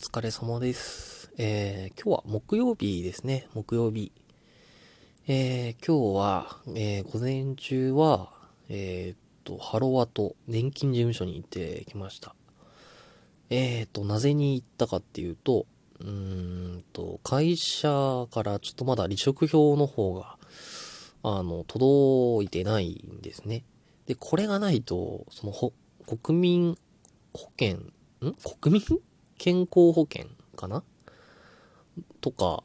疲れ様です。えー、今日は木曜日ですね。木曜日。えー、今日は、えー、午前中は、えー、っと、ハロワと年金事務所に行ってきました。えー、っと、なぜに行ったかっていうと、うーんと、会社からちょっとまだ離職票の方が、あの、届いてないんですね。で、これがないと、その、ほ、国民保険、ん？国民？健康保険かな？とか、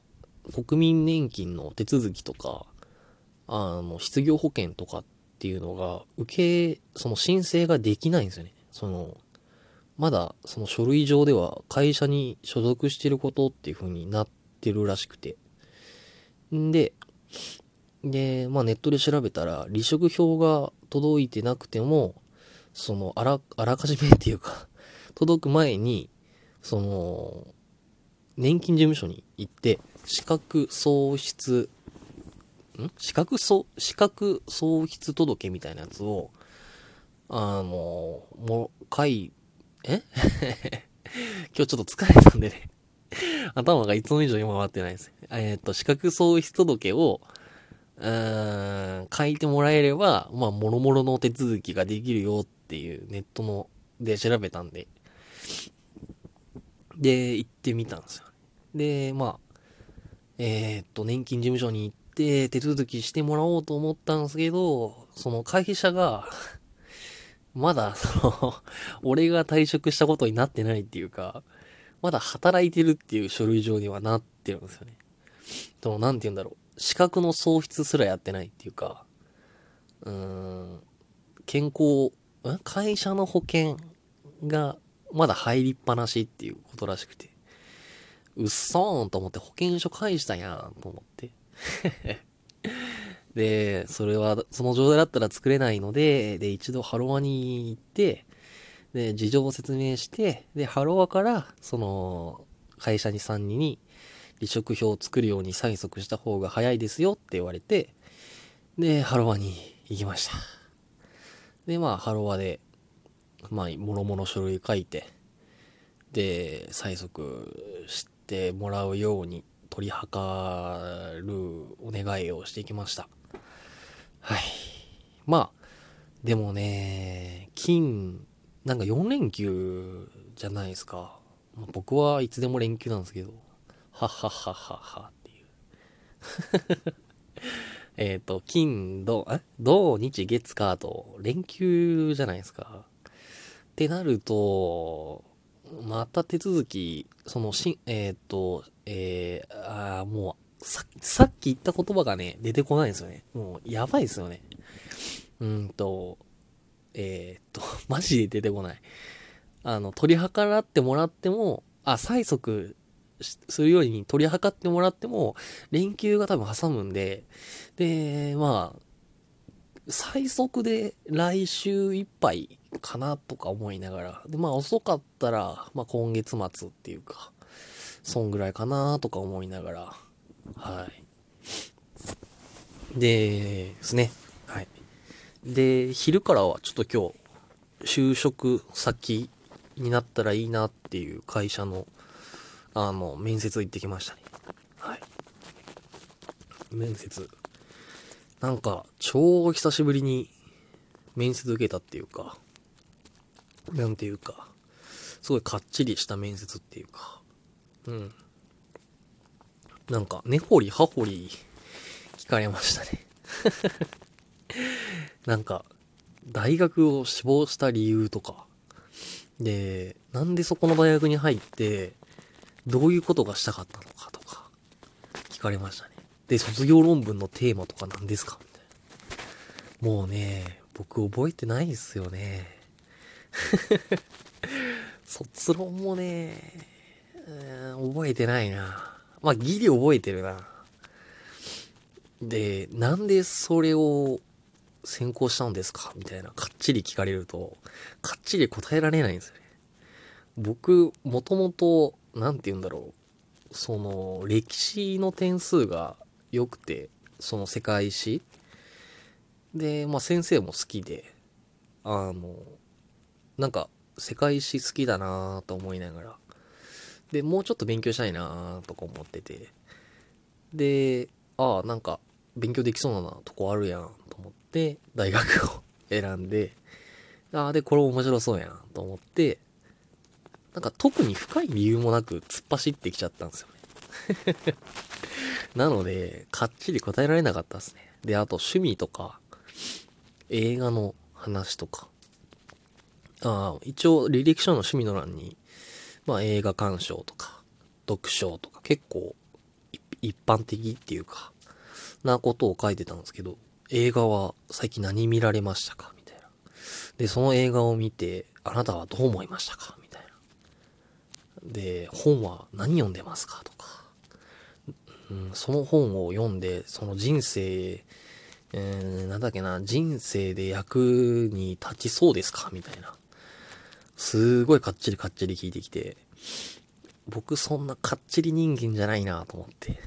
国民年金の手続きとか、あの、失業保険とかっていうのが、受け、その申請ができないんですよね。その、まだその書類上では会社に所属してることっていう風になってるらしくて。んで、で、まあネットで調べたら、離職票が届いてなくても、その、あら、あらかじめっていうか、届く前に、その、年金事務所に行って、資格喪失、ん資格喪、資格喪失届みたいなやつを、あの、もう、書い、え？今日ちょっと疲れたんでね。頭がいつも以上に回ってないです。えっ、と、資格喪失届を、うーん、書いてもらえれば、まあ、もろもろの手続きができるよっていうネットので調べたんで、で、行ってみたんですよ。で、まあ、えーっと、年金事務所に行って手続きしてもらおうと思ったんですけど、その会社が、まだ、その、俺が退職したことになってないっていうか、まだ働いてるっていう書類上にはなってるんですよね。でも、なんて言うんだろう。資格の喪失すらやってないっていうか、うーん、健康、会社の保険がまだ入りっぱなしっていうことらしくて、うっそーんと思って保険証返したんやんと思って。で、それは、その状態だったら作れないので、で、一度ハロワに行って、で、事情を説明して、で、ハロワから、その、会社に3人に、離職票を作るように催促した方が早いですよって言われて、で、ハロワに行きました。で、まあ、ハロワで、まあ、もろもろ書類書いて、で、催促してもらうように取り計るお願いをしてきました。はい。まあ、でもね、金、なんか4連休じゃないですか。ま僕はいつでも連休なんですけど、はっはっはっはっはっていう。えっと、金、土、え？土、日、月、火と連休じゃないですか。ってなると、また手続き、そのし、えっ、と、えー、あもう、さ、さっき言った言葉がね、出てこないんですよね。もう、やばいですよね。うんと、えー、っと、マジで出てこない。あの、取り計らってもらっても、あ、催促するように取り計ってもらっても、連休が多分挟むんで、で、まあ、最速で来週いっぱいかなとか思いながら、で、まあ遅かったら、まあ今月末っていうか、そんぐらいかなとか思いながら、はい。でですね、はい。で、昼からはちょっと今日、就職先になったらいいなっていう会社の、あの、面接行ってきましたね。はい。面接。なんか、超久しぶりに面接受けたっていうか、なんていうか、すごいかっちりした面接っていうか、うん。なんか、根掘り葉掘り聞かれましたね。なんか、大学を志望した理由とか、で、なんでそこの大学に入って、どういうことがしたかったのかとか、聞かれましたね。で、卒業論文のテーマとか何ですかみたいな。もうね、僕覚えてないですよね。卒論もね、覚えてないな。まあ、ギリ覚えてるな。で、なんでそれを専攻したんですか？みたいな、かっちり聞かれると、かっちり答えられないんですよね。僕、もともと、なんて言うんだろう。その、歴史の点数が良くて、その世界史で、まあ先生も好きで、あの、なんか、世界史好きだなと思いながら。で、もうちょっと勉強したいなとか思ってて。で、ああ、なんか、勉強できそうなとこあるやんと思って、大学を選んで、ああ、で、これ面白そうやんと思って、なんか特に深い理由もなく突っ走ってきちゃったんですよね なので、かっちり答えられなかったですね。で、あと趣味とか、映画の話とか。あ、一応履歴書の趣味の欄に、まあ映画鑑賞とか、読書とか結構一般的っていうか、なことを書いてたんですけど、映画は最近何見られましたか？みたいな。で、その映画を見て、あなたはどう思いましたか？みたいな。で、本は何読んでますか？とか。うん、その本を読んで、その人生、えー、なんだっけな、人生で役に立ちそうですか？みたいな。すごいかっちりかっちり聞いてきて、僕そんなかっちり人間じゃないなと思って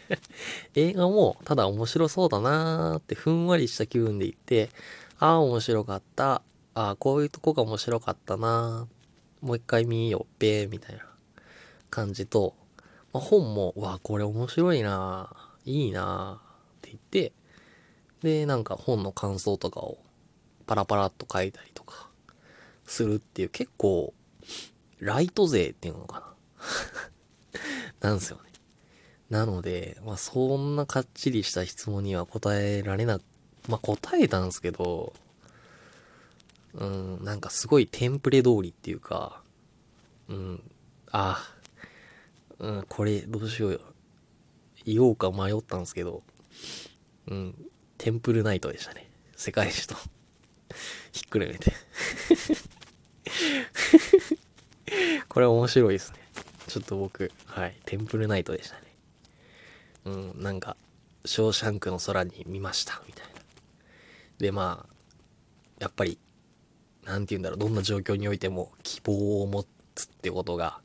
映画もただ面白そうだなーってふんわりした気分で言って、ああ面白かった。ああこういうとこが面白かったなもう一回見よっべーみたいな感じと、まあ、本も、わあ、これ面白いないいなって言って、で、なんか本の感想とかをパラパラっと書いたりするっていう結構ライト勢っていうのかな なんですよね。なので、まあそんなかっちりした質問には答えられな、まあ答えたんですけど、うん、なんかすごいテンプレ通りっていうか、うん、あ、うん、これどうしようよ。言おうか迷ったんですけど、うん、テンプルナイトでしたね。世界史と ひっくるめて これ面白いですね。ちょっと僕、はい、テンプルナイトでしたね。うん、なんか、ショーシャンクの空に見ました、みたいな。で、まあ、やっぱり、なんて言うんだろう、どんな状況においても希望を持つってことが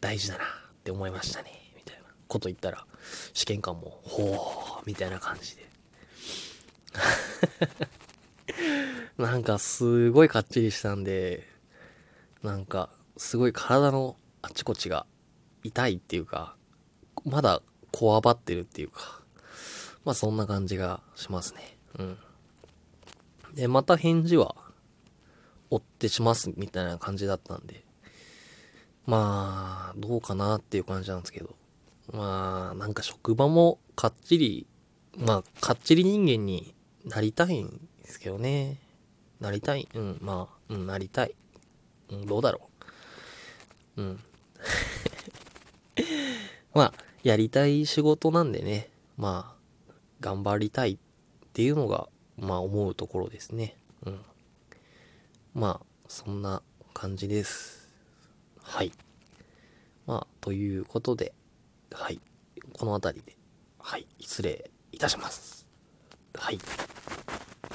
大事だなって思いましたね、みたいなこと言ったら、試験官も、ほー、みたいな感じで。なんかすごいかっちりしたんで、なんかすごい体のあちこちが痛いっていうか、まだこわばってるっていうか、まあそんな感じがしますね。うん。で、また返事は、追ってしますみたいな感じだったんで、まあ、どうかなっていう感じなんですけど、まあ、なんか職場もかっちり、まあ、かっちり人間になりたいんですけどね。なりたい。うん、まあ、うん、なりたい。うん、どうだろう。うん。まあ、やりたい仕事なんでね、まあ、頑張りたいっていうのが、まあ思うところですね。うん。まあ、そんな感じです。はい。まあ、ということで、はい。この辺りで、はい。失礼いたします。はい。